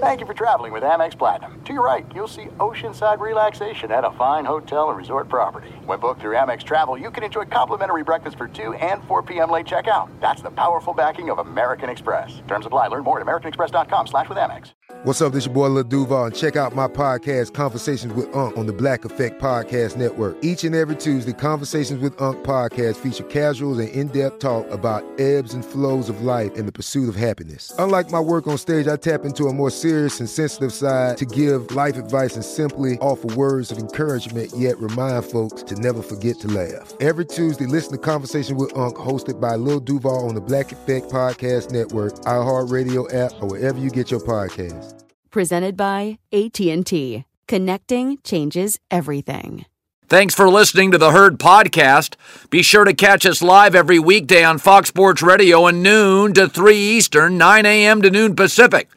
Thank you for traveling with Amex Platinum. To your right, you'll see oceanside relaxation at a fine hotel and resort property. When booked through Amex Travel, you can enjoy complimentary breakfast for 2 and 4 p.m. late checkout. That's the powerful backing of American Express. Terms apply. Learn more at americanexpress.com slash with Amex. What's up? This your boy Lil Duval, and check out my podcast, Conversations with Unc, on the Black Effect Podcast Network. Each and every Tuesday, Conversations with Unc podcast feature casuals and in-depth talk about ebbs and flows of life and the pursuit of happiness. Unlike my work on stage, I tap into a more serious and sensitive side to give life advice and simply offer words of encouragement, yet remind folks to never forget to laugh. Every Tuesday, listen to Conversation with Unc, hosted by Lil Duval on the Black Effect Podcast Network, iHeartRadio app, or wherever you get your podcasts. Presented by AT&T. Connecting changes everything. Thanks for listening to the Herd Podcast. Be sure to catch us live every weekday on Fox Sports Radio at noon to 3 Eastern, 9 a.m. to noon Pacific.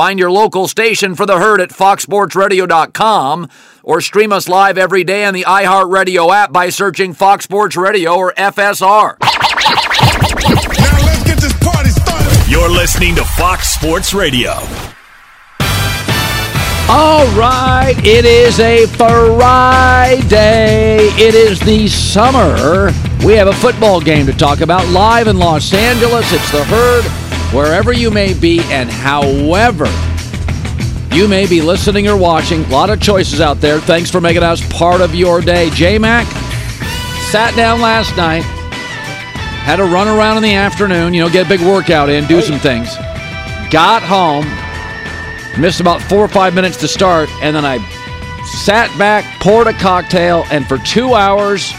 Find your local station for the herd at foxsportsradio.com or stream us live every day on the iHeartRadio app by searching Fox Sports Radio or FSR. Now let's get this party started. You're listening to Fox Sports Radio. All right, it is a Friday. It is the summer. We have a football game to talk about live in Los Angeles. It's the herd, wherever you may be, and however you may be listening or watching. A lot of choices out there. Thanks for making us part of your day. J Mac sat down last night, had a run around in the afternoon, you know, get a big workout in, do oh, some things. Got home, missed about four or five minutes to start, and then I sat back, poured a cocktail, and for two hours,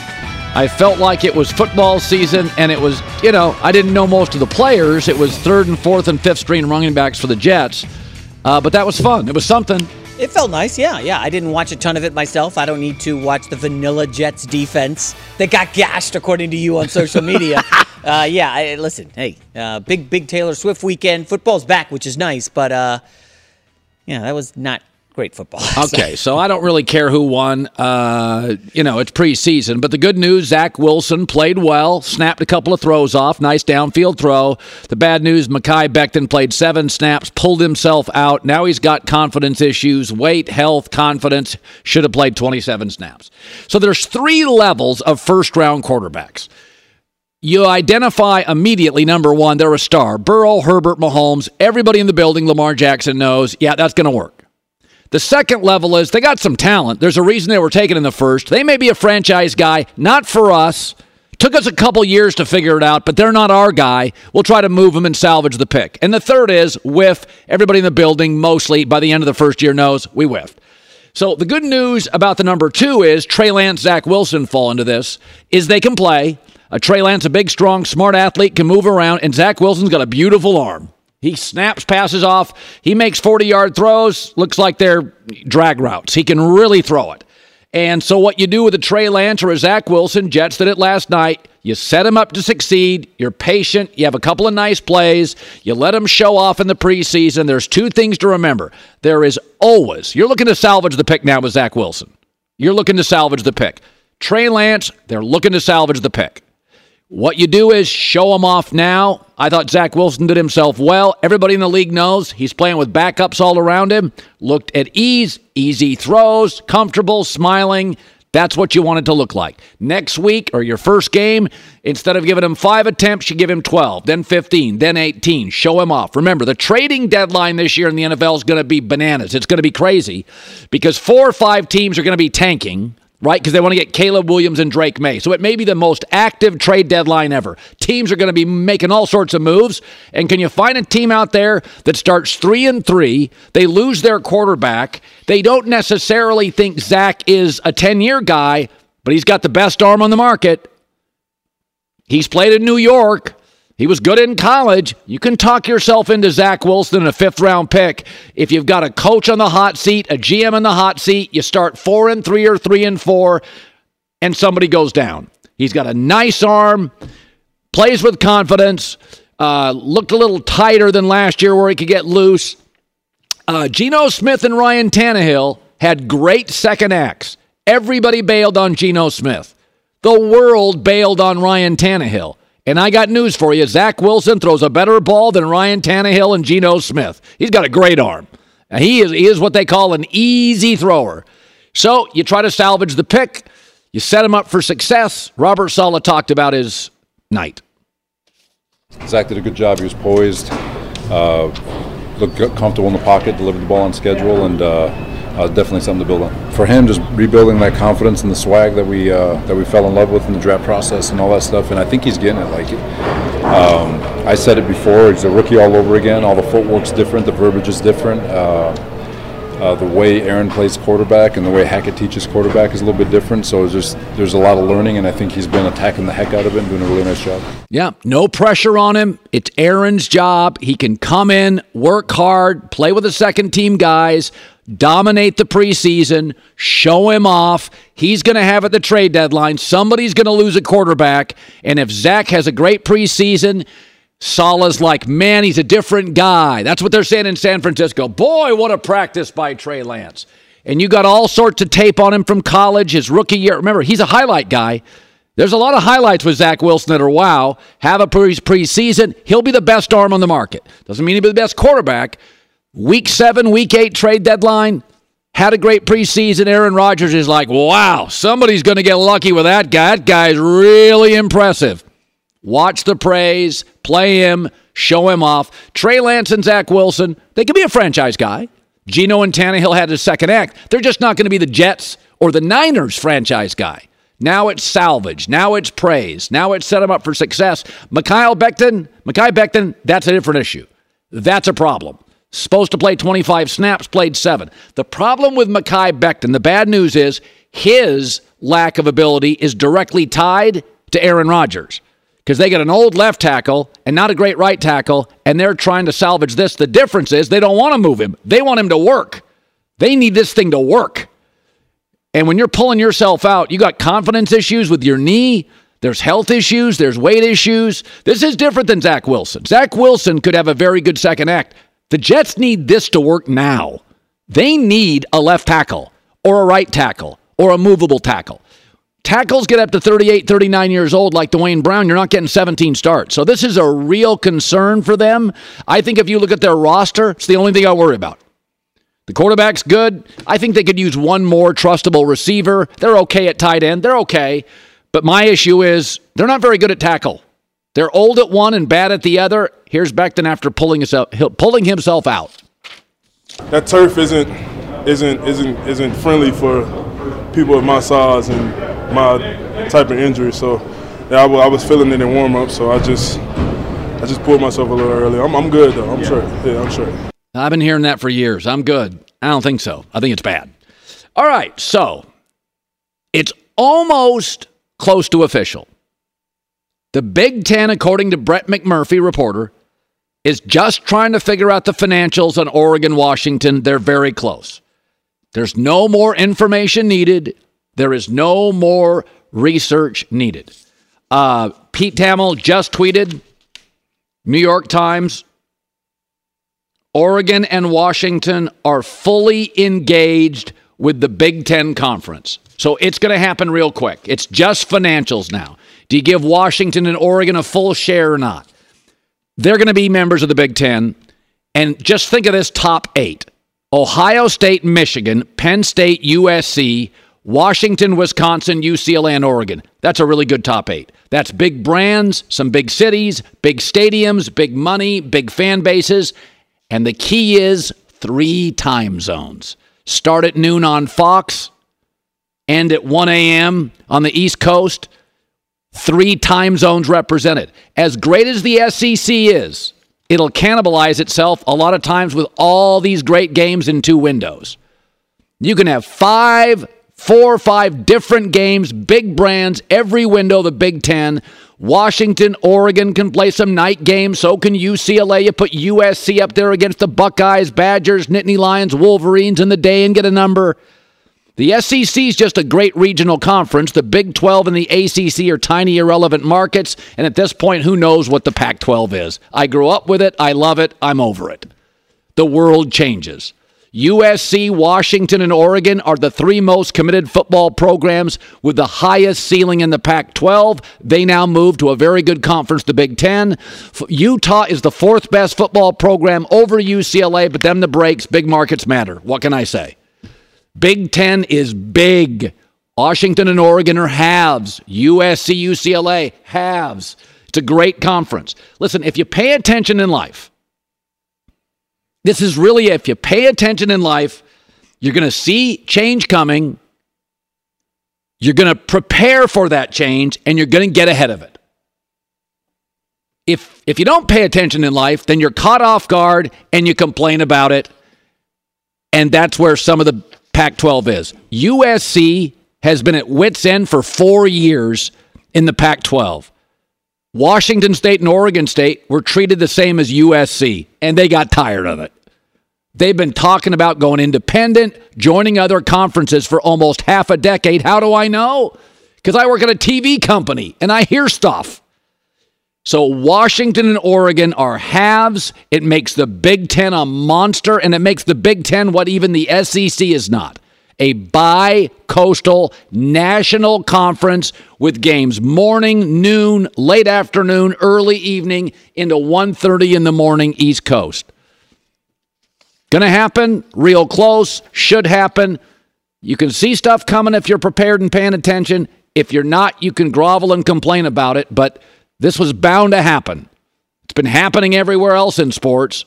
I felt like it was football season, and it was, you know, I didn't know most of the players. It was third and fourth and fifth string running backs for the Jets, uh, but that was fun. It was something. It felt nice, yeah, yeah. I didn't watch a ton of it myself. I don't need to watch the vanilla Jets defense that got gashed, according to you on social media. uh, yeah, I, listen, hey, uh, big, big Taylor Swift weekend. Football's back, which is nice, but uh, yeah, that was not great football. Okay, so I don't really care who won. Uh, you know, it's preseason. But the good news Zach Wilson played well, snapped a couple of throws off. Nice downfield throw. The bad news Mekhi Becton played seven snaps, pulled himself out. Now he's got confidence issues, weight, health, confidence. Should have played 27 snaps. So there's three levels of first round quarterbacks. You identify immediately, number one, they're a star. Burrow, Herbert, Mahomes, everybody in the building, Lamar Jackson knows, yeah, that's going to work. The second level is they got some talent. There's a reason they were taken in the first. They may be a franchise guy, not for us. Took us a couple years to figure it out, but they're not our guy. We'll try to move them and salvage the pick. And the third is whiff. Everybody in the building, mostly by the end of the first year, knows we whiffed. So the good news about the number two is Trey Lance, Zach Wilson fall into this, is they can play. A Trey Lance, a big, strong, smart athlete, can move around, and Zach Wilson's got a beautiful arm. He snaps passes off. He makes 40 yard throws. Looks like they're drag routes. He can really throw it. And so, what you do with a Trey Lance or a Zach Wilson, Jets did it last night. You set him up to succeed. You're patient. You have a couple of nice plays. You let him show off in the preseason. There's two things to remember. There is always, you're looking to salvage the pick now with Zach Wilson. You're looking to salvage the pick. Trey Lance, they're looking to salvage the pick. What you do is show him off now. I thought Zach Wilson did himself well. Everybody in the league knows he's playing with backups all around him. Looked at ease, easy throws, comfortable, smiling. That's what you want it to look like. Next week or your first game, instead of giving him five attempts, you give him 12, then 15, then 18. Show him off. Remember, the trading deadline this year in the NFL is going to be bananas. It's going to be crazy because four or five teams are going to be tanking right? Because they want to get Caleb Williams and Drake Maye. So it may be the most active trade deadline ever. Teams are going to be making all sorts of moves. And can you find a team out there that starts three and three? They lose their quarterback. They don't necessarily think Zach is a 10 year guy, but he's got the best arm on the market. He's played in New York. He was good in college. You can talk yourself into Zach Wilson, in a fifth round pick. If you've got a coach on the hot seat, a GM in the hot seat, you start four and three or three and four, and somebody goes down. He's got a nice arm, plays with confidence, uh, looked a little tighter than last year where he could get loose. Uh, Geno Smith and Ryan Tannehill had great second acts. Everybody bailed on Geno Smith. The world bailed on Ryan Tannehill. And I got news for you. Zach Wilson throws a better ball than Ryan Tannehill and Geno Smith. He's got a great arm. He is, he is what they call an easy thrower. So you try to salvage the pick. You set him up for success. Robert Saleh talked about his night. Zach did a good job. He was poised, uh, looked comfortable in the pocket, delivered the ball on schedule, and uh, uh, definitely something to build on. For him, just rebuilding that confidence and the swag that we uh, that we fell in love with in the draft process and all that stuff, and I think he's getting it. Like um, I said it before, he's a rookie all over again. All the footwork's different, the verbiage is different. Uh, uh, the way Aaron plays quarterback and the way Hackett teaches quarterback is a little bit different. So just there's a lot of learning, and I think he's been attacking the heck out of it and doing a really nice job. Yeah, no pressure on him. It's Aaron's job. He can come in, work hard, play with the second team guys, dominate the preseason, show him off. He's going to have at the trade deadline. Somebody's going to lose a quarterback, and if Zach has a great preseason Saleh's like, man, he's a different guy. That's what they're saying in San Francisco. Boy, what a practice by Trey Lance. And you got all sorts of tape on him from college, his rookie year. Remember, he's a highlight guy. There's a lot of highlights with Zach Wilson that are wow. Have a pre- preseason. He'll be the best arm on the market. Doesn't mean he'll be the best quarterback. Week seven, week eight trade deadline. Had a great preseason. Aaron Rodgers is like, wow, somebody's going to get lucky with that guy. That guy's really impressive. Watch the praise, play him, show him off. Trey Lance and Zach Wilson, they could be a franchise guy. Geno and Tannehill had a second act. They're just not going to be the Jets or the Niners franchise guy. Now it's salvage. Now it's praise. Now it's set him up for success. Mekhi Becton, Mekhi Becton, that's a different issue. That's a problem. Supposed to play 25 snaps, played seven. The problem with Mekhi Becton, the bad news is his lack of ability is directly tied to Aaron Rodgers because they get an old left tackle and not a great right tackle, and they're trying to salvage this. The difference is they don't want to move him, they want him to work. They need this thing to work. And when you're pulling yourself out, you got confidence issues with your knee. There's health issues. There's weight issues. This is different than Zach Wilson. Zach Wilson could have a very good second act. The Jets need this to work now. They need a left tackle or a right tackle or a movable tackle. Tackles get up to 38, 39 years old, like Duane Brown. You're not getting 17 starts. So this is a real concern for them. I think if you look at their roster, it's the only thing I worry about. The quarterback's good. I think they could use one more trustable receiver. They're okay at tight end. They're okay. But my issue is they're not very good at tackle. They're old at one and bad at the other. Here's Becton after pulling himself, uh, pulling himself out. That turf isn't isn't isn't isn't friendly for people of my size and my type of injury. So yeah, I, w- I was feeling it in warm up. So I just I just pulled myself a little early. I'm, I'm good though. I'm yeah. sure. Yeah, I'm sure. I've been hearing that for years. I'm good. I don't think so. I think it's bad. All right, so it's almost close to official. The Big Ten, according to Brett McMurphy, reporter, is just trying to figure out the financials on Oregon, Washington. They're very close. There's no more information needed. There is no more research needed. Uh, Pete Thamel just tweeted New York Times Oregon and Washington are fully engaged with the Big Ten Conference. So it's going to happen real quick. It's just financials now. Do you give Washington and Oregon a full share or not? They're going to be members of the Big Ten. And just think of this top eight Ohio State, Michigan, Penn State, USC, Washington, Wisconsin, UCLA, and Oregon. That's a really good top eight. That's big brands, some big cities, big stadiums, big money, big fan bases. And the key is three time zones. Start at noon on Fox, end at 1 a.m. on the East Coast. Three time zones represented. As great as the SEC is, it'll cannibalize itself a lot of times with all these great games in two windows. You can have five Four or five different games, big brands, every window, the Big Ten. Washington, Oregon can play some night games. So can UCLA. You put USC up there against the Buckeyes, Badgers, Nittany Lions, Wolverines in the day and get a number. The SEC is just a great regional conference. The Big 12 and the ACC are tiny, irrelevant markets. And at this point, who knows what the Pac 12 is? I grew up with it. I love it. I'm over it. The world changes. USC, Washington, and Oregon are the three most committed football programs with the highest ceiling in the Pac 12. They now move to a very good conference, the Big Ten. Utah is the fourth best football program over UCLA, but them the breaks. Big markets matter. What can I say? Big Ten is big. Washington and Oregon are halves. USC, UCLA, halves. It's a great conference. Listen, if you pay attention in life, this is really, if you pay attention in life, you're going to see change coming. You're going to prepare for that change and you're going to get ahead of it. If, if you don't pay attention in life, then you're caught off guard and you complain about it. And that's where some of the Pac 12 is. USC has been at wits' end for four years in the Pac 12. Washington State and Oregon State were treated the same as USC, and they got tired of it. They've been talking about going independent, joining other conferences for almost half a decade. How do I know? Because I work at a TV company and I hear stuff. So, Washington and Oregon are halves. It makes the Big Ten a monster, and it makes the Big Ten what even the SEC is not a bi coastal national conference with games morning, noon, late afternoon, early evening into 1:30 in the morning East Coast. Going to happen real close, should happen. You can see stuff coming if you're prepared and paying attention. If you're not, you can grovel and complain about it, but this was bound to happen. It's been happening everywhere else in sports.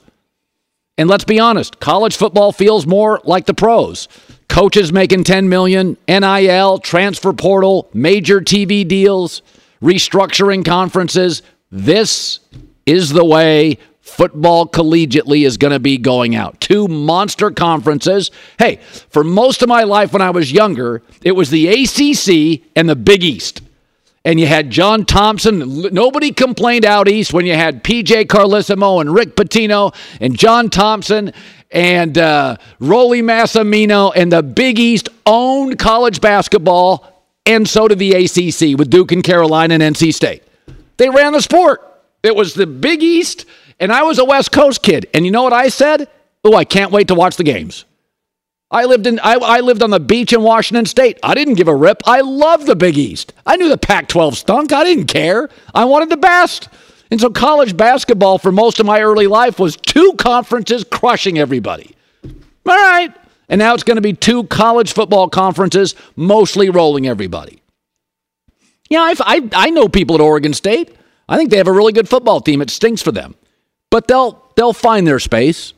And let's be honest, college football feels more like the pros. Coaches making 10 million, NIL, transfer portal, major TV deals, restructuring conferences. This is the way football collegiately is going to be going out. Two monster conferences. Hey, for most of my life when I was younger, it was the ACC and the Big East. And you had John Thompson. Nobody complained out east when you had PJ Carlesimo and Rick Pitino and John Thompson and uh, Rollie Massimino and the Big East owned college basketball, and so did the ACC with Duke and Carolina and NC State. They ran the sport. It was the Big East, and I was a West Coast kid. And you know what I said? Oh, I can't wait to watch the games. I lived in I, I, lived on the beach in Washington State. I didn't give a rip. I loved the Big East. I knew the Pac-12 stunk. I didn't care. I wanted the best. And so college basketball for most of my early life was two conferences crushing everybody. All right. And now it's going to be two college football conferences mostly rolling everybody. Yeah, i I, I know people at Oregon State. I think they have a really good football team. It stinks for them. But they'll they'll find their space.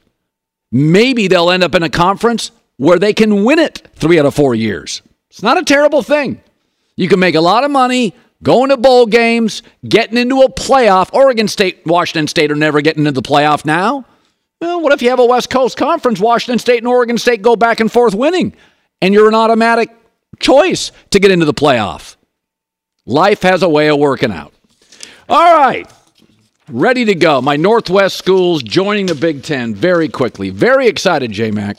Maybe they'll end up in a conference where they can win it 3 out of 4 years. It's not a terrible thing. You can make a lot of money, going to bowl games, getting into a playoff. Oregon State, Washington State are never getting into the playoff now. Well, what if you have a West Coast Conference? Washington State and Oregon State go back and forth winning, and you're an automatic choice to get into the playoff. Life has a way of working out. All right. Ready to go. My Northwest schools joining the Big Ten very quickly. Very excited, J Mac.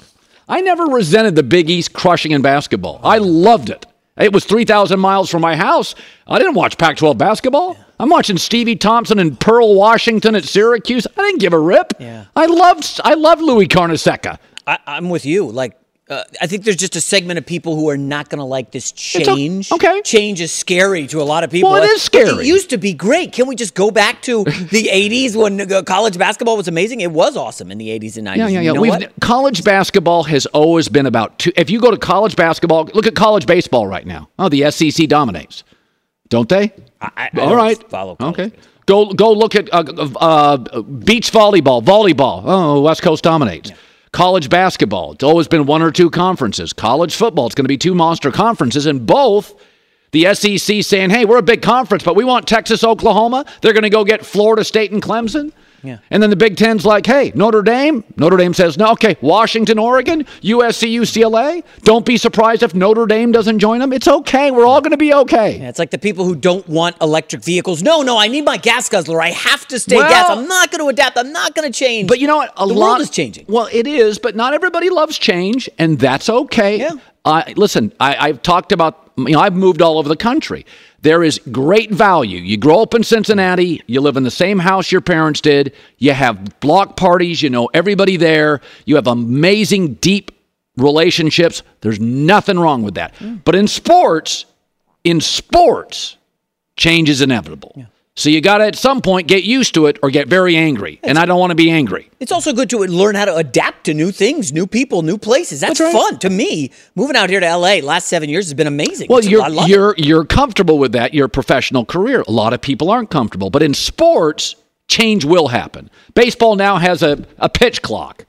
I never resented the Big East crushing in basketball. I loved it. It was 3,000 miles from my house. I didn't watch Pac 12 basketball. Yeah. I'm watching Stevie Thompson and Pearl Washington at Syracuse. I didn't give a rip. Yeah. I loved I loved Louis Carnesecca. I, I'm with you. Like uh, I think there's just a segment of people who are not going to like this change. okay. Change is scary to a lot of people. Well, it is scary. It used to be great. Can we just go back to the 80s when uh, college basketball was amazing? It was awesome in the 80s and 90s. Yeah, yeah, yeah. You know college basketball has always been about two. If you go to college basketball, look at college baseball right now. Oh, the SEC dominates, don't they? I, I All right. Follow. Okay. Go go look at uh, uh, beach volleyball. Volleyball. Oh, West Coast dominates. Yeah. College basketball, it's always been one or two conferences. College football, it's going to be two monster conferences, and both the SEC saying, hey, we're a big conference, but we want Texas, Oklahoma. They're going to go get Florida State and Clemson. Yeah. And then the Big Ten's like, hey, Notre Dame. Notre Dame says, no, okay, Washington, Oregon, USC, UCLA. Don't be surprised if Notre Dame doesn't join them. It's okay. We're all going to be okay. Yeah, it's like the people who don't want electric vehicles. No, no, I need my gas guzzler. I have to stay Well- gas. I'm not going to adapt. I'm not going to change. But you know what? A the lot world is changing. Well, it is, but not everybody loves change, and that's okay. Yeah. Uh, listen, I, I've talked about. You know, I've moved all over the country. There is great value. You grow up in Cincinnati. You live in the same house your parents did. You have block parties. You know everybody there. You have amazing, deep relationships. There's nothing wrong with that. Mm. But in sports, in sports, change is inevitable. So you got to at some point get used to it or get very angry. And I don't want to be angry. It's also good to learn how to adapt to new things, new people, new places. That's, That's right. fun. To me, moving out here to LA last seven years has been amazing. Well, It's- you're love it. you're you're comfortable with that. Your professional career. A lot of people aren't comfortable, but in sports, change will happen. Baseball now has a, a pitch clock.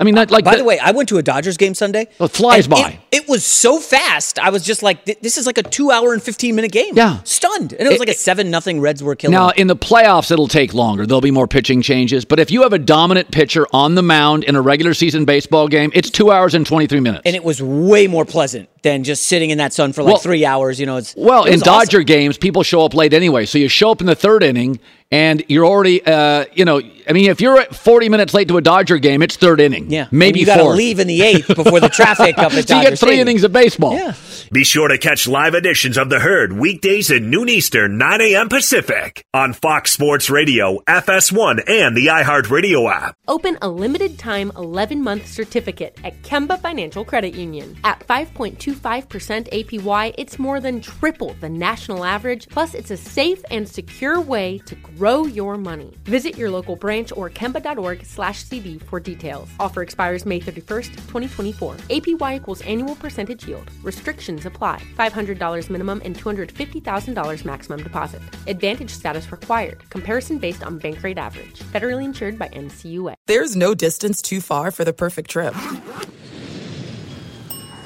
I mean, not like By the way, I went to a Dodgers game Sunday. Oh, it flies by. It, it was so fast. I was just like, this is like a two hour and 15 minute game. Yeah. Stunned. And it was It- like a 7 nothing Reds were killing. Now, in the playoffs, it'll take longer. There'll be more pitching changes. But if you have a dominant pitcher on the mound in a regular season baseball game, it's two hours and 23 minutes. and it was way more pleasant than just sitting in that sun for like Well- three hours. You know, it's Well, it in was awesome. Dodger games, people show up late anyway. So you show up in the third inning, and you're already, uh, you know, I mean, if you're 40 minutes late to a Dodger game, it's third inning. Yeah, maybe And you got to leave in the eighth before the traffic up at so you get three Stadium. innings of baseball. Yeah. Be sure to catch live editions of The Herd weekdays at noon Eastern, 9 a.m. Pacific on Fox Sports Radio, FS1, and the iHeartRadio app. Open a limited time 11 month certificate at Kemba Financial Credit Union. At 5.25% APY, it's more than triple the national average, plus, it's a safe and secure way to grow your money. Visit your local branch or kemba.org slash CD for details. Offer expires May 31st, 2024. APY equals annual percentage yield. Restrictions apply. $500 minimum and $250,000 maximum deposit. Advantage status required. Comparison based on bank rate average. Federally insured by NCUA. There's no distance too far for the perfect trip.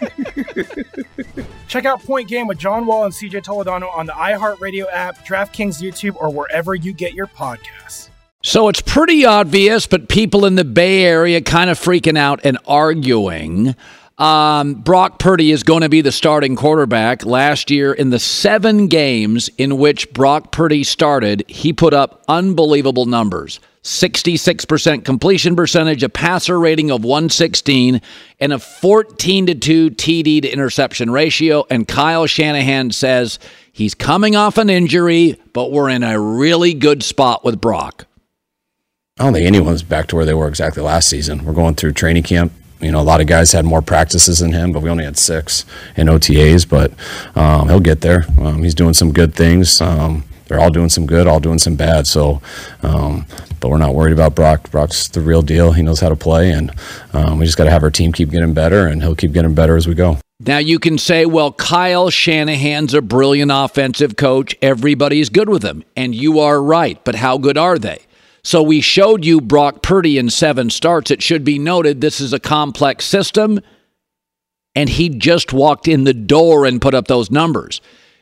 Check out Point Game with John Wall and CJ Toledano on the iHeartRadio app, DraftKings YouTube, or wherever you get your podcasts. So it's pretty obvious, but people in the Bay Area kind of freaking out and arguing. Um, Brock Purdy is going to be the starting quarterback. Last year, in the seven games in which Brock Purdy started, he put up unbelievable numbers 66% completion percentage, a passer rating of 116, and a 14 to 2 TD to interception ratio. And Kyle Shanahan says he's coming off an injury, but we're in a really good spot with Brock. I don't think anyone's back to where they were exactly last season. We're going through training camp. You know, a lot of guys had more practices than him, but we only had six in OTAs. But um, he'll get there. Um, he's doing some good things. Um, they're all doing some good, all doing some bad. So, um, but we're not worried about Brock. Brock's the real deal. He knows how to play, and um, we just got to have our team keep getting better, and he'll keep getting better as we go. Now you can say, well, Kyle Shanahan's a brilliant offensive coach. Everybody's good with him. And you are right. But how good are they? So we showed you Brock Purdy in seven starts. It should be noted this is a complex system. And he just walked in the door and put up those numbers.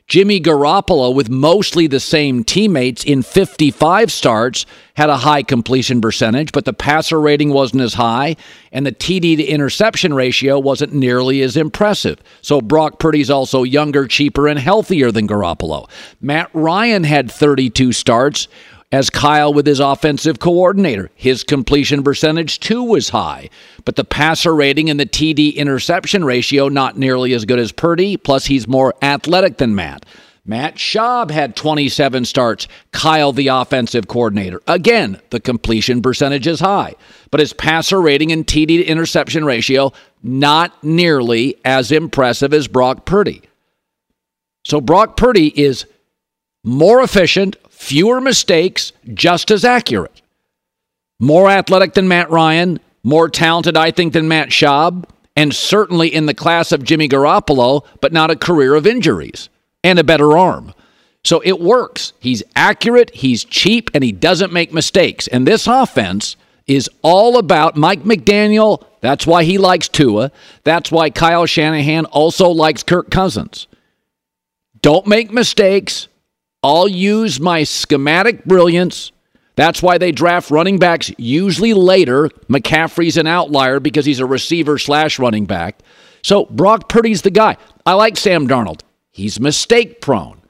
Jimmy Garoppolo, with mostly the same teammates in 55 starts, had a high completion percentage, but the passer rating wasn't as high, and the TD to interception ratio wasn't nearly as impressive. So Brock Purdy's also younger, cheaper, and healthier than Garoppolo. Matt Ryan had 32 starts as Kyle with his offensive coordinator. His completion percentage too was high, but the passer rating and the TD interception ratio not nearly as good as Purdy, plus he's more athletic than Matt. Matt Schaub had 27 starts, Kyle the offensive coordinator. Again, the completion percentage is high, but his passer rating and TD interception ratio not nearly as impressive as Brock Purdy. So Brock Purdy is more efficient, fewer mistakes, just as accurate. More athletic than Matt Ryan, more talented, I think, than Matt Schaub, and certainly in the class of Jimmy Garoppolo, but not a career of injuries and a better arm. So it works. He's accurate, he's cheap, and he doesn't make mistakes. And this offense is all about Mike McDaniel. That's why he likes Tua. That's why Kyle Shanahan also likes Kirk Cousins. Don't make mistakes. I'll use my schematic brilliance. That's why they draft running backs usually later. McCaffrey's an outlier because he's a receiver slash running back. So Brock Purdy's the guy. I like Sam Darnold. He's mistake prone.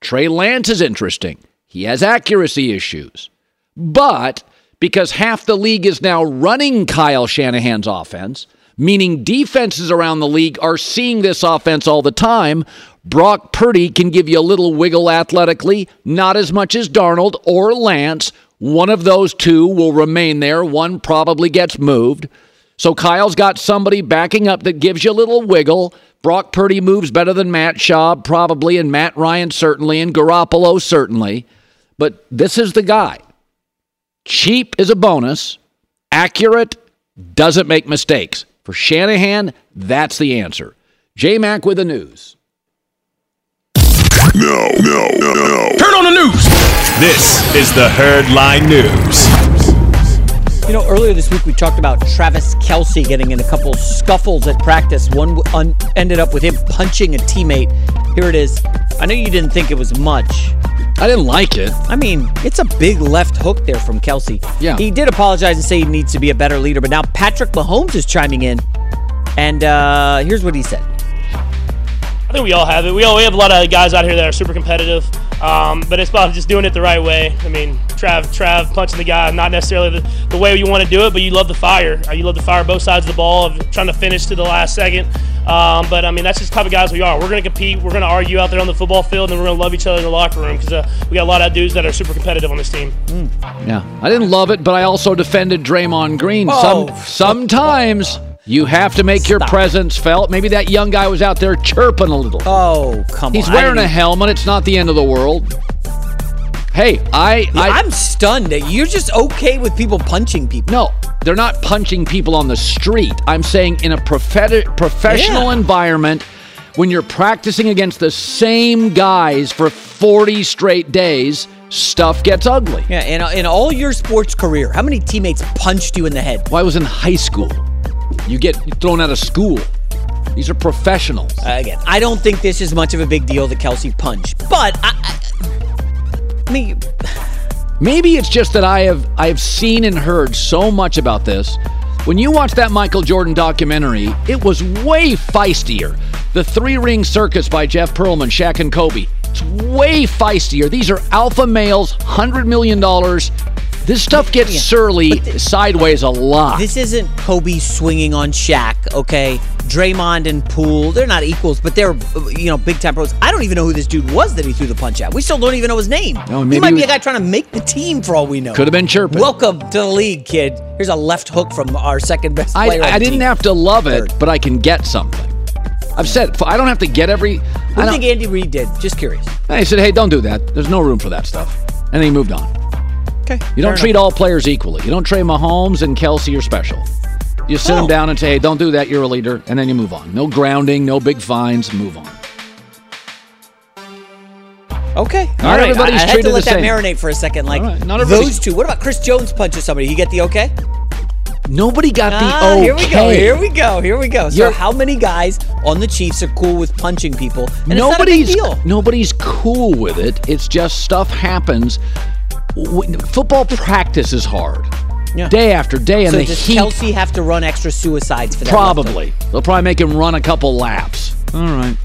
Trey Lance is interesting. He has accuracy issues. But because half the league is now running Kyle Shanahan's offense, meaning defenses around the league are seeing this offense all the time, Brock Purdy can give you a little wiggle athletically, not as much as Darnold or Lance. One of those two will remain there, one probably gets moved. So Kyle's got somebody backing up that gives you a little wiggle. Brock Purdy moves better than Matt Schaub, probably, and Matt Ryan, certainly, and Garoppolo, certainly. But this is the guy. Cheap is a bonus, accurate, doesn't make mistakes. For Shanahan, that's the answer. J Mac with the news. No, no, no, no. Turn on the news. This is the Herd Line News. You know, earlier this week we talked about Travis Kelce getting in a couple scuffles at practice. One un- ended up with him punching a teammate. Here it is. I know you didn't think it was much. I didn't like it. I mean, it's a big left hook there from Kelce. Yeah. He did apologize and say he needs to be a better leader, but now Patrick Mahomes is chiming in. And uh, here's what he said. I think we all have it. We all we have a lot of guys out here that are super competitive, um, but it's about just doing it the right way. I mean, Trav, Trav punching the guy, not necessarily the, the way you want to do it, but you love the fire. Uh, You love the fire both sides of the ball, of trying to finish to the last second. Um, but I mean, that's just the type of guys we are. We're going to compete. We're going to argue out there on the football field, and we're going to love each other in the locker room because uh, we got a lot of dudes that are super competitive on this team. Yeah, I didn't love it, but I also defended Draymond Green. Oh. Some sometimes you have to make your presence felt. Maybe that young guy was out there chirping a little. Oh, come He's on. He's wearing a helmet. It's not the end of the world. Hey, I, Yeah, I I'm stunned that you're just okay with people punching people. No, they're not punching people on the street. I'm saying in a profe- professional environment when you're practicing against the same guys for 40 straight days, stuff gets ugly. Yeah, in, in all your sports career, how many teammates punched you in the head? Well, I was in high school. You get thrown out of school. These are professionals. Uh, again, I don't think this is much of a big deal that Kelce punched, but I, I, I mean, Maybe it's just that I have I've seen and heard so much about this. When you watch that Michael Jordan documentary, it was way feistier. The Three Ring Circus by Jeff Pearlman, Shaq and Kobe. It's way feistier. These are alpha males, hundred million dollars. This stuff gets surly sideways a lot. this isn't Kobe swinging on Shaq, okay? Draymond and Poole, they're not equals, but they're, you know, big time pros. I don't even know who this dude was that he threw the punch at. We still don't even know his name. No, he might he be a guy trying to make the team for all we know. Could have been chirping. Welcome to the league, kid. Here's a left hook from our second best I, player. I the didn't team. have to love it, but I can get something. I've said I don't have to get every. What I do you think Andy Reid did? Just curious. I said, hey, don't do that. There's no room for that stuff. And then he moved on. Okay. You don't treat all players equally. You don't treat Mahomes and Kelce are special. You sit them Oh. down and say, hey, don't do that. You're a leader. And then you move on. No grounding, no big fines. Move on. Okay. Not All right. everybody's I, I had to let that same. marinate for a second. Like All right. Not those two. What about Chris Jones punches somebody? He get the okay? Nobody got the Ah, okay. Here we go. Here we go. Here we go. So, You're- how many guys on the Chiefs are cool with punching people? Nobody's it's not a big deal. nobody's cool with it. It's just stuff happens. W- Football practice is hard. Yeah. Day after day, and so the does heat. Kelce have to run extra suicides for that? Probably. They'll probably make him run a couple laps. All right.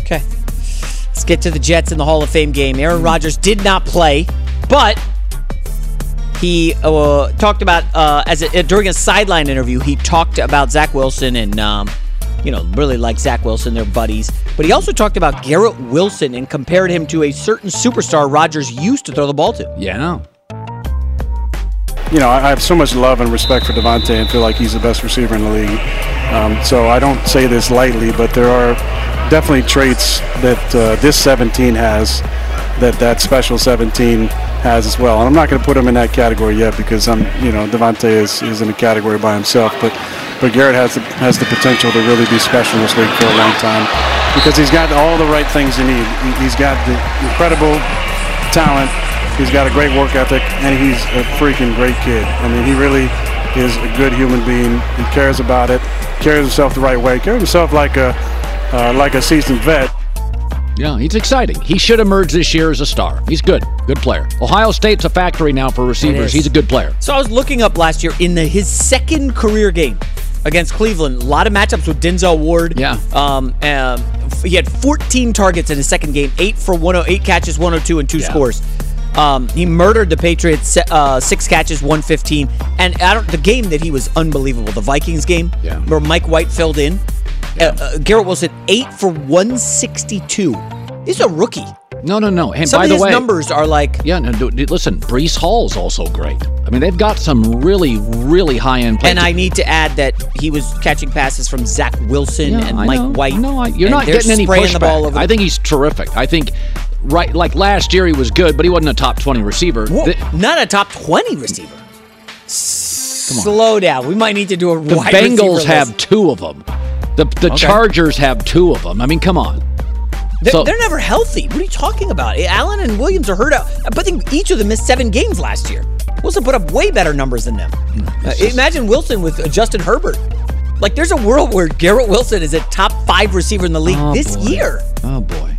Okay. Let's get to the Jets in the Hall of Fame game. Aaron Rodgers did not play, but he uh, talked about uh, as a, during a sideline interview. He talked about Zach Wilson and um, you know really like Zach Wilson, they're buddies. But he also talked about Garrett Wilson and compared him to a certain superstar Rodgers used to throw the ball to. Yeah, no. you know, I I have so much love and respect for Davante and feel like he's the best receiver in the league. Um, so I don't say this lightly, but there are definitely traits that uh, this 17 has that that special 17 has as well. And I'm not going to put him in that category yet because I'm, you know, Davante is, is in a category by himself. But but Garrett has the, has the potential to really be special in this league for a long time because he's got all the right things you need. He- He's got the incredible talent. He's got a great work ethic, and he's a freaking great kid. I mean, he really is a good human being. He cares about it, carries himself the right way, carries himself like a uh, like a seasoned vet. Yeah, he's exciting. He should emerge this year as a star. He's good. Good player. Ohio State's a factory now for receivers. He's a good player. So I was looking up last year in the, his second career game against Cleveland. A lot of matchups with Denzel Ward. Yeah. Um, um, he had 14 targets in his second game, eight for 108 catches, 102, and two Yeah. scores. Um, he murdered the Patriots, uh, six catches, 115. And I don't, the game that he was unbelievable, the Vikings game, Yeah. where Mike White filled in. Uh, uh, Garrett Wilson, eight for 162. He's a rookie. No, no, no. And Some by of the his way, numbers are like yeah. No, listen, Breece Hall's also great. I mean, they've got some really, really high end players. And I need to add that he was catching passes from Zach Wilson Yeah, and I Mike know. White. No, I, you're not getting any pushback. the ball over. I think he's terrific. I think, right, like last year he was good, but he wasn't a top twenty receiver. Whoa, The, not a top twenty receiver. Slow down. We might need to do a the wide Bengals have list. two of them. The the Okay. Chargers have two of them. I mean, come on. They're, So- they're never healthy. What are you talking about? Allen and Williams are hurt out. I think each of them missed seven games last year. Wilson put up way better numbers than them. Uh, imagine Wilson with uh, Justin Herbert. Like, there's a world where Garrett Wilson is a top five receiver in the league Oh, this boy. year. Oh boy,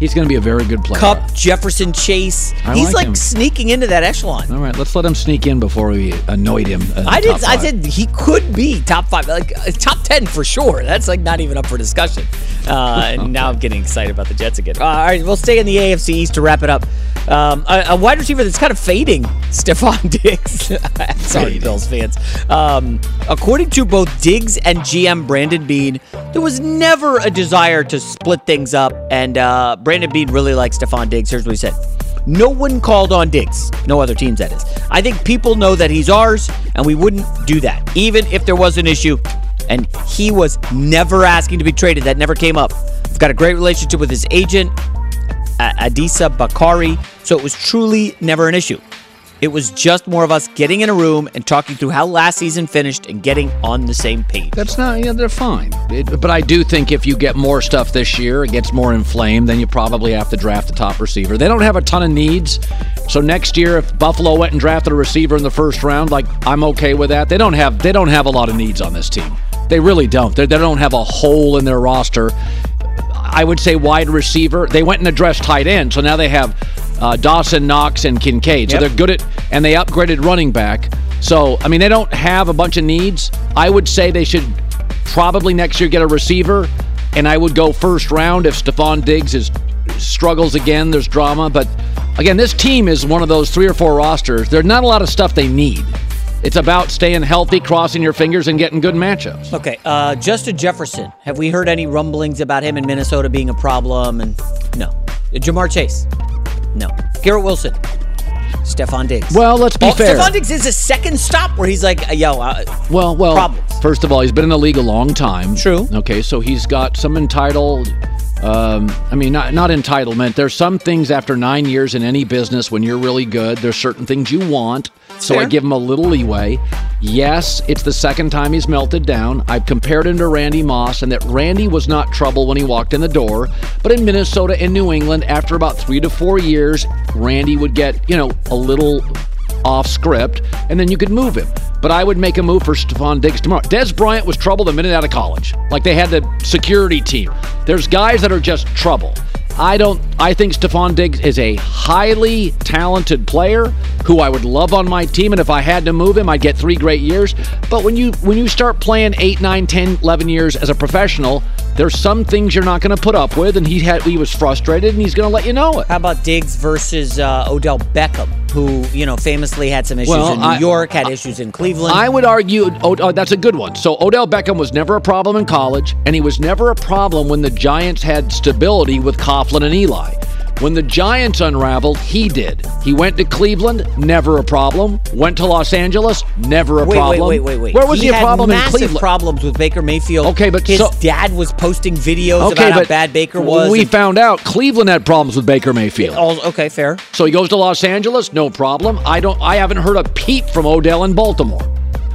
he's going to be a very good player. Kupp, Jefferson, Chase. I He's like like sneaking into that echelon. All right, let's let him sneak in before we annoyed him. I did. I said he could be top five, like uh, top ten for sure. That's like not even up for discussion. Uh, and now I'm getting excited about the Jets again. Uh, all right, we'll stay in the AFC East to wrap it up. Um, a, a wide receiver that's kind of fading, Stefon Diggs. Sorry, Bills fans. Um, according to both Diggs and GM Brandon Beane, there was never a desire to split things up, and uh, Brandon Beane really likes Stefon Diggs. Here's what he said. No one called on Diggs. No other teams, that is. I think people know that he's ours, and we wouldn't do that, even if there was an issue. And he was never asking to be traded. That never came up. I've got a great relationship with his agent, Adisa Bakari, so it was truly never an issue. It was just more of us getting in a room and talking through how last season finished and getting on the same page. That's not, yeah, they're fine. It- but I do think if you get more stuff this year, it gets more inflamed, then you probably have to draft a top receiver. They don't have a ton of needs. So next year, if Buffalo went and drafted a receiver in the first round, like I'm okay with that. They don't have they don't have a lot of needs on this team. They really don't. They, they don't have a hole in their roster. I would say wide receiver. They went and addressed tight end, so now they have uh, Dawson, Knox, and Kincaid. So Yep. they're good at, and they upgraded running back. So I mean, they don't have a bunch of needs. I would say they should probably next year get a receiver, and I would go first round if Stefon Diggs is struggles again. There's drama, but again, this team is one of those three or four rosters. There's not a lot of stuff they need. It's about staying healthy, crossing your fingers, and getting good matchups. Okay, uh, Justin Jefferson. Have we heard any rumblings about him in Minnesota being a problem? And no, Ja'Marr Chase. No, Garrett Wilson. Stefon Diggs. Well, let's be Oh, fair. Stefon Diggs is a second stop where he's like, yo, uh, Well, well. Problems. First of all, he's been in the league a long time. True. Okay, so he's got some entitled. Um, I mean, not not entitlement. There's some things after nine years in any business when you're really good. There's certain things you want. So I give him a little leeway. Yes, it's the second time he's melted down. I've compared him to Randy Moss, and that Randy was not trouble when he walked in the door. But in Minnesota and New England, after about three to four years, Randy would get, you know, a little off script, and then you could move him. But I would make a move for Stefon Diggs tomorrow. Dez Bryant was trouble the minute out of college. Like they had the security team. There's guys that are just trouble. I don't. I think Stefon Diggs is a highly talented player who I would love on my team, and if I had to move him, I'd get three great years. But when you when you start playing 8, 9, 10, 11 years as a professional, there's some things you're not going to put up with, and he had he was frustrated, and he's going to let you know it. How about Diggs versus uh, Odell Beckham, who you know famously had some issues Well, in New I- York, had issues in Cleveland. I would argue oh, oh, that's a good one. So Odell Beckham was never a problem in college, and he was never a problem when the Giants had stability with Coughlin and Eli. When the Giants unraveled, he did. He went to Cleveland, never a problem. Went to Los Angeles, never a wait, problem. wait, wait, wait, wait. Where was he, a had problem in massive Cleveland? problems with Baker Mayfield. Okay, but his so- dad was posting videos Okay, about how bad Baker was. We and- found out Cleveland had problems with Baker Mayfield. Oh, okay, fair. So he goes to Los Angeles, no problem. I don't. I haven't heard a peep from Odell in Baltimore.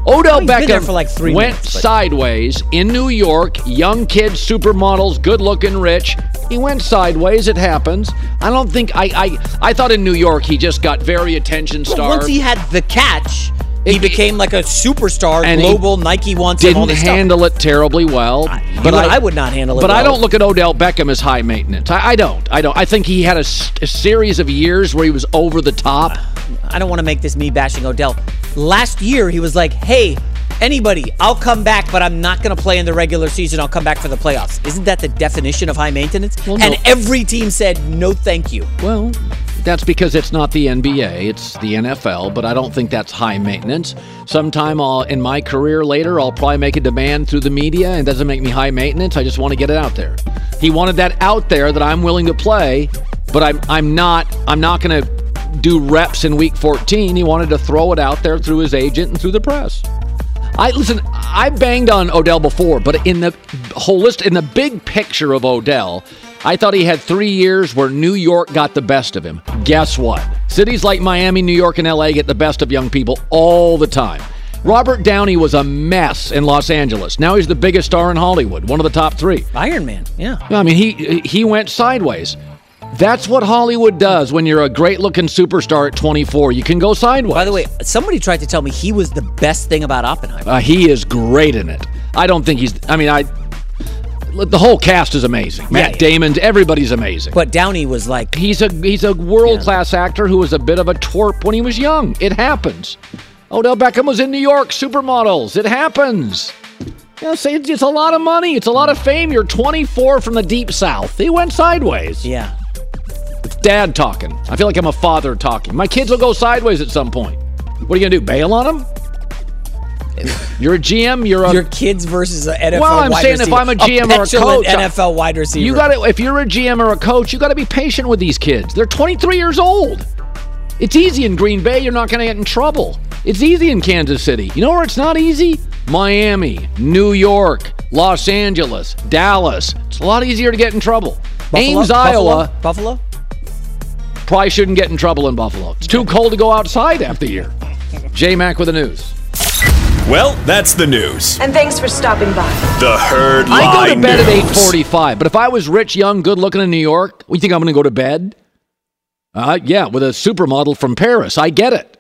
Odell He's Beckham for like three went minutes, but- sideways in New York. Young kids, supermodels, good-looking, rich. He went sideways. It happens. I don't think. I. I. I thought in New York he just got very attention starved. once he had the catch, he became like a superstar, And global. Nike wants didn't this stuff. handle it terribly well. but and I would not handle it But I don't look at Odell Beckham as high maintenance. I, I don't. I don't. I think he had a series of years where he was over the top. I don't want to make this me bashing Odell. Last year, he was like, "Hey, anybody, I'll come back, but I'm not going to play in the regular season. I'll come back for the playoffs." Isn't that the definition of high maintenance? Well, no. And every team said, "No, thank you." Well, that's because it's not the NBA, it's the NFL, but I don't think that's high maintenance. Sometime I'll, in my career later, I'll probably make a demand through the media, and doesn't make me high maintenance. I just want to get it out there. He wanted that out there that I'm willing to play, but I'm I'm not I'm not going to do reps in week 14. He wanted to throw it out there through his agent and through the press. I listen. I banged on Odell before, but in the holistic, in the big picture of Odell, I thought he had three years where New York got the best of him. Guess what? Cities like Miami, New York, and LA get the best of young people all the time. Robert Downey was a mess in Los Angeles. Now he's the biggest star in Hollywood, one of the top three. Iron Man, yeah. I mean, he he went sideways. That's what Hollywood does when you're a great-looking superstar at 24. You can go sideways. By the way, somebody tried to tell me he was the best thing about Oppenheimer. Uh, he is great in it. I don't think he's. I mean, I. The whole cast is amazing. Matt yeah. Damon, everybody's amazing. But Downey was like he's a he's a world class actor who was a bit of a twerp when he was young. It happens. Odell Beckham was in New York, supermodels. It happens. You know, say it's, it's a lot of money. It's a lot of fame. You're 24 from the deep south. He went sideways. Yeah. It's dad talking. I feel like I'm a father talking. My kids will go sideways at some point. What are you gonna do? Bail on them? You're a GM. You're a your kids versus an NFL. Wide receiver. Well, I'm saying if. I'm a GM or a coach, NFL wide receiver. You got to if you're a GM or a coach, you got to be patient with these kids. They're 23 years old. It's easy in Green Bay. You're not going to get in trouble. It's easy in Kansas City. You know where it's not easy? Miami, New York, Los Angeles, Dallas. It's a lot easier to get in trouble. Buffalo? Ames, Buffalo? Iowa. Buffalo. Probably shouldn't get in trouble in Buffalo. It's too cold to go outside after the year. J Mac with the news. Well, that's the news. And thanks for stopping by. The Herd I go to bed News. at 8:45. But if I was rich, young, good looking in New York, we think I'm going to go to bed? Uh, yeah, with a supermodel from Paris. I get it.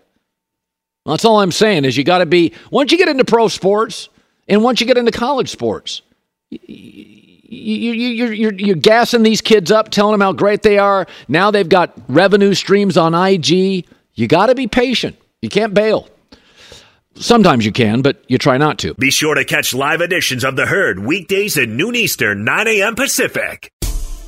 That's all I'm saying is you got to be once you get into pro sports and once you get into college sports, you, you, you, you're, you're, you're gassing these kids up, telling them how great they are. Now they've got revenue streams on IG. You got to be patient. You can't bail. Sometimes you can, but you try not to. Be sure to catch live editions of The Herd weekdays at noon Eastern, 9 a.m. Pacific.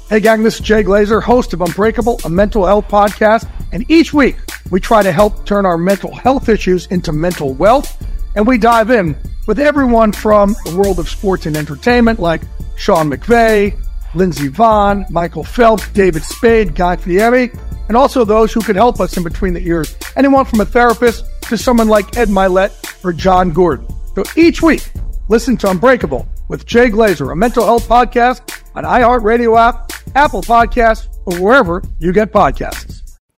Hey, gang, this is Jay Glazer, host of Unbreakable, a mental health podcast. And each week, we try to help turn our mental health issues into mental wealth. And we dive in with everyone from the world of sports and entertainment, like Sean McVay, Lindsey Vonn, Michael Phelps, David Spade, Guy Fieri, and also those who could help us in between the ears. Anyone from a therapist to someone like Ed Mylett or Jon Gordon. So each week, listen to Unbreakable with Jay Glazer, a mental health podcast on iHeartRadio app, Apple Podcasts, or wherever you get podcasts.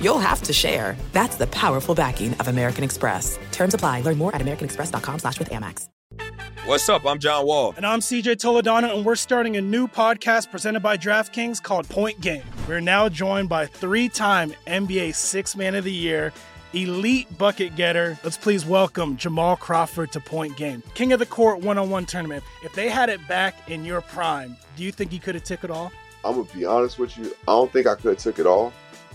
you'll have to share. That's the powerful backing of American Express. Terms apply. Learn more at americanexpress.com slash with Amex. What's up? I'm John Wall. And I'm CJ Toledano, and we're starting a new podcast presented by DraftKings called Point Game. We're now joined by three-time NBA Six Man of the Year, elite bucket getter. Let's please welcome Jamal Crawford to Point Game. King of the Court one-on-one tournament. If they had it back in your prime, do you think he could have took it all? I'm gonna be honest with you. I don't think I could have took it all,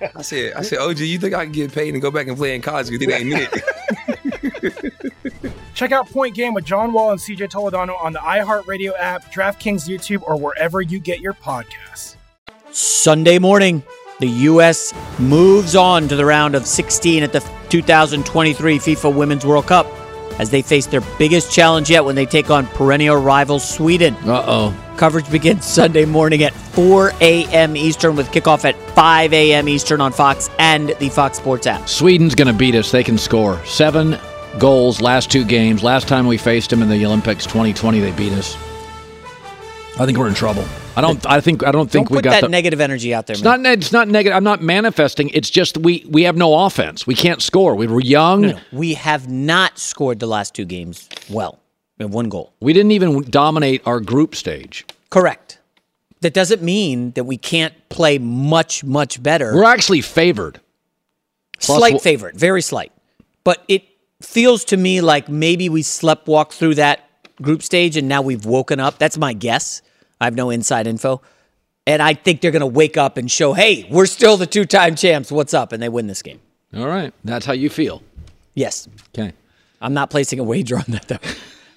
I said, I said, OG, you think I can get paid and go back and play in college? You think I ain't it? Check out Point Game with John Wall and CJ Toledano on the iHeartRadio app, DraftKings YouTube, or wherever you get your podcasts. Sunday morning, the U.S. moves on to the round of 16 at the 2023 FIFA Women's World Cup as they face their biggest challenge yet when they take on perennial rival Sweden. Uh oh. Coverage begins Sunday morning at 4 a.m. Eastern with kickoff at 5 a.m. Eastern on Fox and the Fox Sports app. Sweden's going to beat us. They can score. Seven goals last two games. Last time we faced them in the Olympics 2020, they beat us. I think we're in trouble. I don't. I think. I don't think Don't we got that the. negative energy out there, it's man. not. It's not negative. I'm not manifesting. It's just we we have no offense. We can't score. We were young. No, no. We have not scored the last two games well. We have one goal. We didn't even dominate our group stage. Correct. That doesn't mean that we can't play much, much better. We're actually favored. Plus slight favorite, very slight. But it feels to me like maybe we slept walk through that group stage and now we've woken up. That's my guess. I have no inside info. And I think they're going to wake up and show, hey, we're still the two time champs. What's up? And they win this game. All right. That's how you feel. Yes. Okay. I'm not placing a wager on that, though.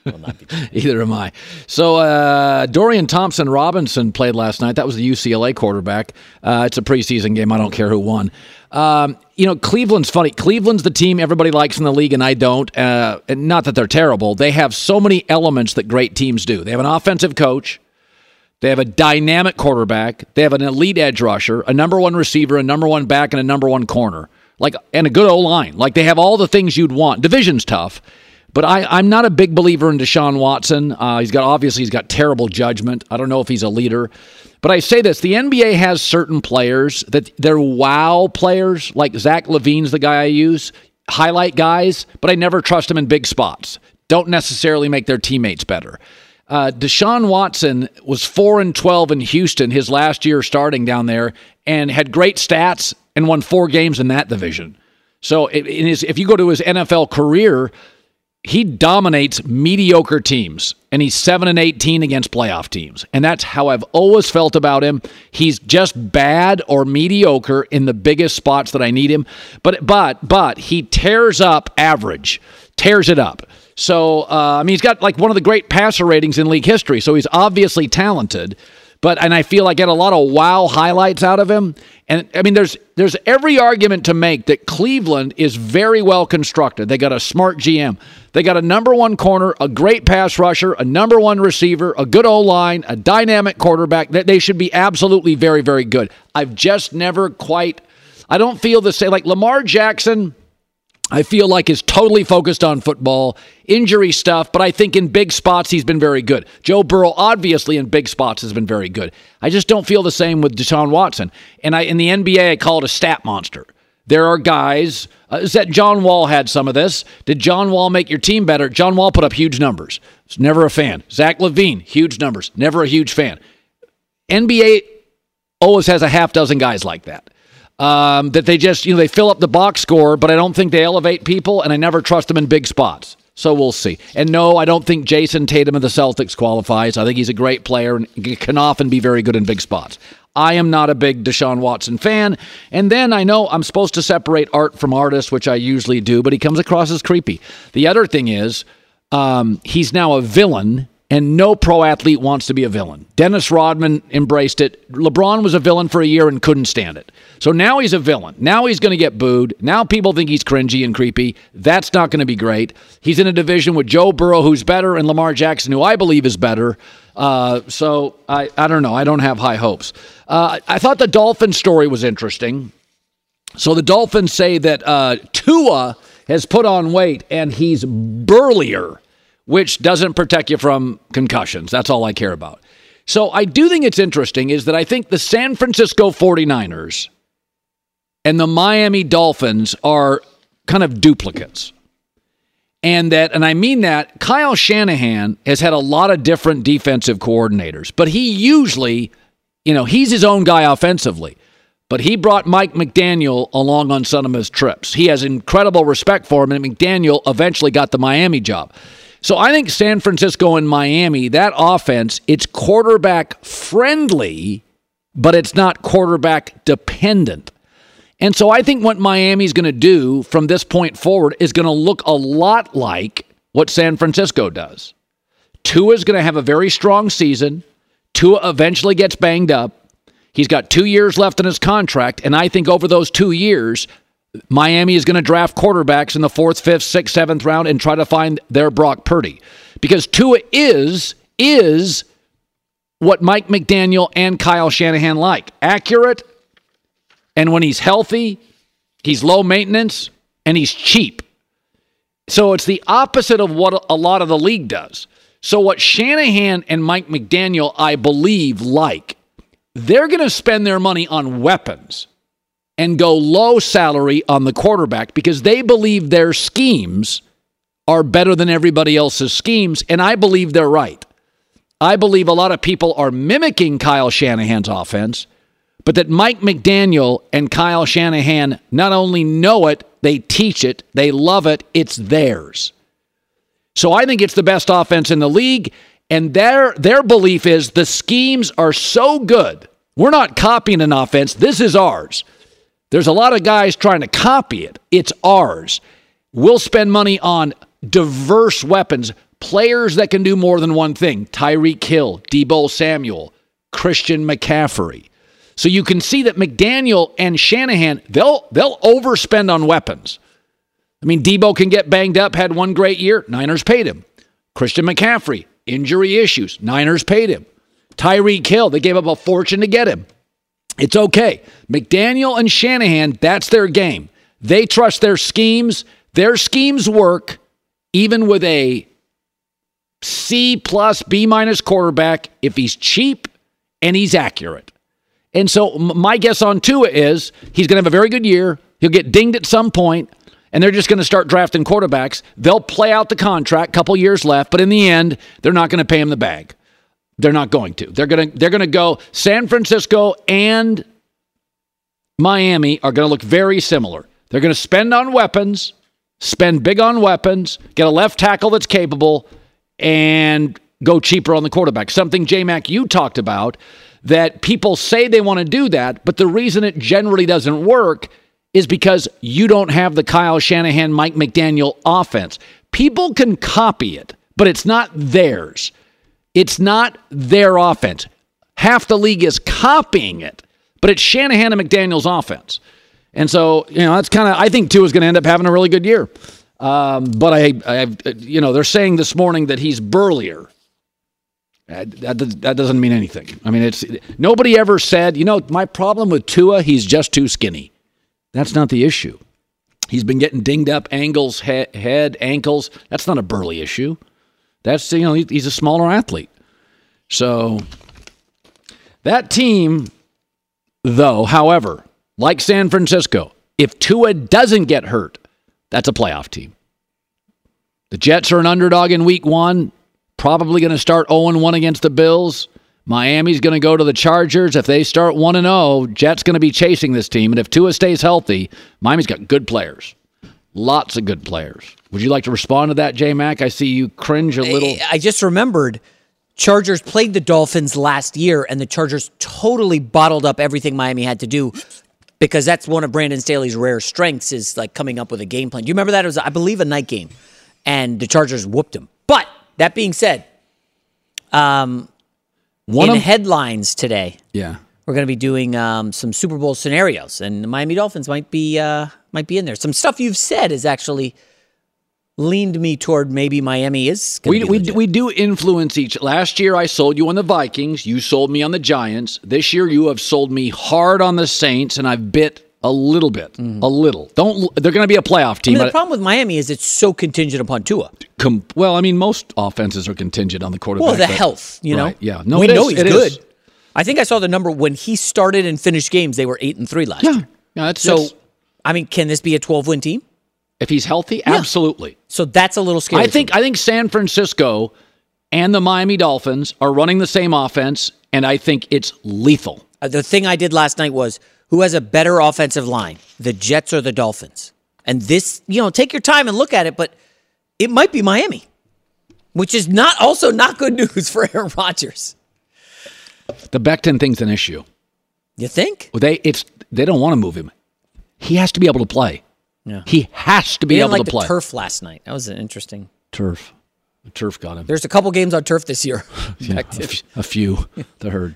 Either am I. So uh, Dorian Thompson Robinson played last night. That was the UCLA quarterback. Uh, it's a preseason game. I don't care who won. Um, you know, Cleveland's funny. Cleveland's the team everybody likes in the league, and I don't. Uh, and not that they're terrible. They have so many elements that great teams do. They have an offensive coach. They have a dynamic quarterback. They have an elite edge rusher, a number one receiver, a number one back, and a number one corner. Like and a good O line. Like they have all the things you'd want. Division's tough, but I, I'm not a big believer in Deshaun Watson. Uh, he's got obviously he's got terrible judgment. I don't know if he's a leader, but I say this: the NBA has certain players that they're wow players. Like Zach LaVine's the guy I use, highlight guys, but I never trust them in big spots. Don't necessarily make their teammates better. Uh, Deshaun Watson was four and twelve in Houston his last year starting down there, and had great stats and won four games in that division. So if you go to his NFL career, he dominates mediocre teams, and he's seven and eighteen against playoff teams, and that's how I've always felt about him. He's just bad or mediocre in the biggest spots that I need him, but but but he tears up average, tears it up. So uh, I mean, he's got like one of the great passer ratings in league history, so he's obviously talented. But and I feel I get a lot of wow highlights out of him. And I mean, there's there's every argument to make that Cleveland is very well constructed. They got a smart GM. They got a number one corner, a great pass rusher, a number one receiver, a good O line, a dynamic quarterback. That they should be absolutely very very good. I've just never quite. I don't feel the same. Like Lamar Jackson. I feel like is totally focused on football, injury stuff, but I think in big spots he's been very good. Joe Burrow obviously in big spots has been very good. I just don't feel the same with Deshaun Watson. And I in the NBA I call it a stat monster. There are guys uh, that John Wall had some of this. Did John Wall make your team better? John Wall put up huge numbers. Was never a fan. Zach LaVine, huge numbers. Never a huge fan. NBA always has a half dozen guys like that. Um, that they just, you know, they fill up the box score, but I don't think they elevate people, and I never trust them in big spots. So we'll see. And no, I don't think Jayson Tatum of the Celtics qualifies. I think he's a great player and can often be very good in big spots. I am not a big Deshaun Watson fan. And then I know I'm supposed to separate art from artist, which I usually do, but he comes across as creepy. The other thing is, um, he's now a villain and no pro athlete wants to be a villain. Dennis Rodman embraced it. LeBron was a villain for a year and couldn't stand it. So now he's a villain. Now he's going to get booed. Now people think he's cringy and creepy. That's not going to be great. He's in a division with Joe Burrow, who's better, and Lamar Jackson, who I believe is better. Uh, so I, I don't know. I don't have high hopes. Uh, I thought the Dolphins story was interesting. So the Dolphins say that uh, Tua has put on weight and he's burlier which doesn't protect you from concussions. That's all I care about. So I do think it's interesting is that I think the San Francisco 49ers and the Miami Dolphins are kind of duplicates. And that, and I mean that, Kyle Shanahan has had a lot of different defensive coordinators, but he usually, you know, he's his own guy offensively. But he brought Mike McDaniel along on some of his trips. He has incredible respect for him, and McDaniel eventually got the Miami job. So I think San Francisco and Miami, that offense, it's quarterback friendly, but it's not quarterback dependent. And so I think what Miami's going to do from this point forward is going to look a lot like what San Francisco does. Tua is going to have a very strong season. Tua eventually gets banged up. He's got two years left in his contract. And I think over those two years, Miami is going to draft quarterbacks in the fourth, fifth, sixth, seventh round and try to find their Brock Purdy. Because Tua is is what Mike McDaniel and Kyle Shanahan like. Accurate, and when he's healthy, he's low maintenance and he's cheap. So it's the opposite of what a lot of the league does. So what Shanahan and Mike McDaniel, I believe, like, they're going to spend their money on weapons and go low salary on the quarterback because they believe their schemes are better than everybody else's schemes. And I believe they're right. I believe a lot of people are mimicking Kyle Shanahan's offense, but that Mike McDaniel and Kyle Shanahan not only know it, they teach it, they love it, it's theirs. So I think it's the best offense in the league. And their, their belief is the schemes are so good. We're not copying an offense. This is ours. There's a lot of guys trying to copy it. It's ours. We'll spend money on diverse weapons, players that can do more than one thing. Tyreek Hill, Deebo Samuel, Christian McCaffrey. So you can see that McDaniel and Shanahan, they'll they'll overspend on weapons. I mean, Deebo can get banged up, had one great year. Niners paid him. Christian McCaffrey, injury issues. Niners paid him. Tyreek Hill, they gave up a fortune to get him. It's okay. McDaniel and Shanahan, that's their game. They trust their schemes. Their schemes work even with a C plus, B minus quarterback if he's cheap and he's accurate. And so my guess on Tua is he's going to have a very good year. He'll get dinged at some point, and they're just going to start drafting quarterbacks. They'll play out the contract, couple years left, but in the end, they're not going to pay him the bag. They're not going to. They're going to they're going to go San Francisco and Miami are going to look very similar. They're going to spend on weapons, spend big on weapons, get a left tackle that's capable and go cheaper on the quarterback. Something J Mac you talked about that people say they want to do that, but the reason it generally doesn't work is because you don't have the Kyle Shanahan, Mike McDaniel offense. People can copy it, but it's not theirs. It's not their offense. Half the league is copying it, but it's Shanahan and McDaniel's offense. And so, you know, that's kind of, I think Tua is going to end up having a really good year. Um, but I, I, you know, they're saying this morning that he's burlier. That, that, that doesn't mean anything. I mean, it's nobody ever said, you know, my problem with Tua, he's just too skinny. That's not the issue. He's been getting dinged up, angles, he- head, ankles. That's not a burly issue. That's you know he's a smaller athlete. So that team, though, however, like San Francisco, if Tua doesn't get hurt, that's a playoff team. The Jets are an underdog in week one, probably going to start 0 1 against the Bills. Miami's going to go to the Chargers. If they start 1 0, Jets going to be chasing this team. And if Tua stays healthy, Miami's got good players. Lots of good players. Would you like to respond to that, J Mac? I see you cringe a little. I just remembered Chargers played the Dolphins last year, and the Chargers totally bottled up everything Miami had to do because that's one of Brandon Staley's rare strengths is like coming up with a game plan. Do you remember that? It was, I believe, a night game, and the Chargers whooped them. But that being said, um, One in of- headlines today, Yeah. we're going to be doing um, some Super Bowl scenarios, and the Miami Dolphins might be uh, might be in there. Some stuff you've said has actually leaned me toward maybe Miami is. We, we, legit. we do influence each. Last year, I sold you on the Vikings. You sold me on the Giants. This year, you have sold me hard on the Saints, and I've bit a little bit, mm-hmm. a little. Don't. They're going to be a playoff I team. mean, the problem with Miami is it's so contingent upon Tua. Com- well, I mean, most offenses are contingent on the quarterback. Well, the but- health, you know. Right, Yeah, no, we it know is, he's good. is. I think I saw the number when he started and finished games. They were eight and three last Yeah, year. yeah. That's, So, that's- I mean, can this be a twelve win team? if he's healthy, absolutely. So that's a little scary. I think. I think San Francisco and the Miami Dolphins are running the same offense, and I think it's lethal. Uh, the thing I did last night was who has a better offensive line, the Jets or the Dolphins? And this, you know, take your time and look at it, but it might be Miami, which is not also not good news for Aaron Rodgers. The Becton thing's an issue. You think? They it's they don't want to move him. He has to be able to play. Yeah. He has to be able like to play. turf last night. That was an interesting. Turf. The turf got him. There's a couple games on turf this year. Yeah, a, f- a few. The herd.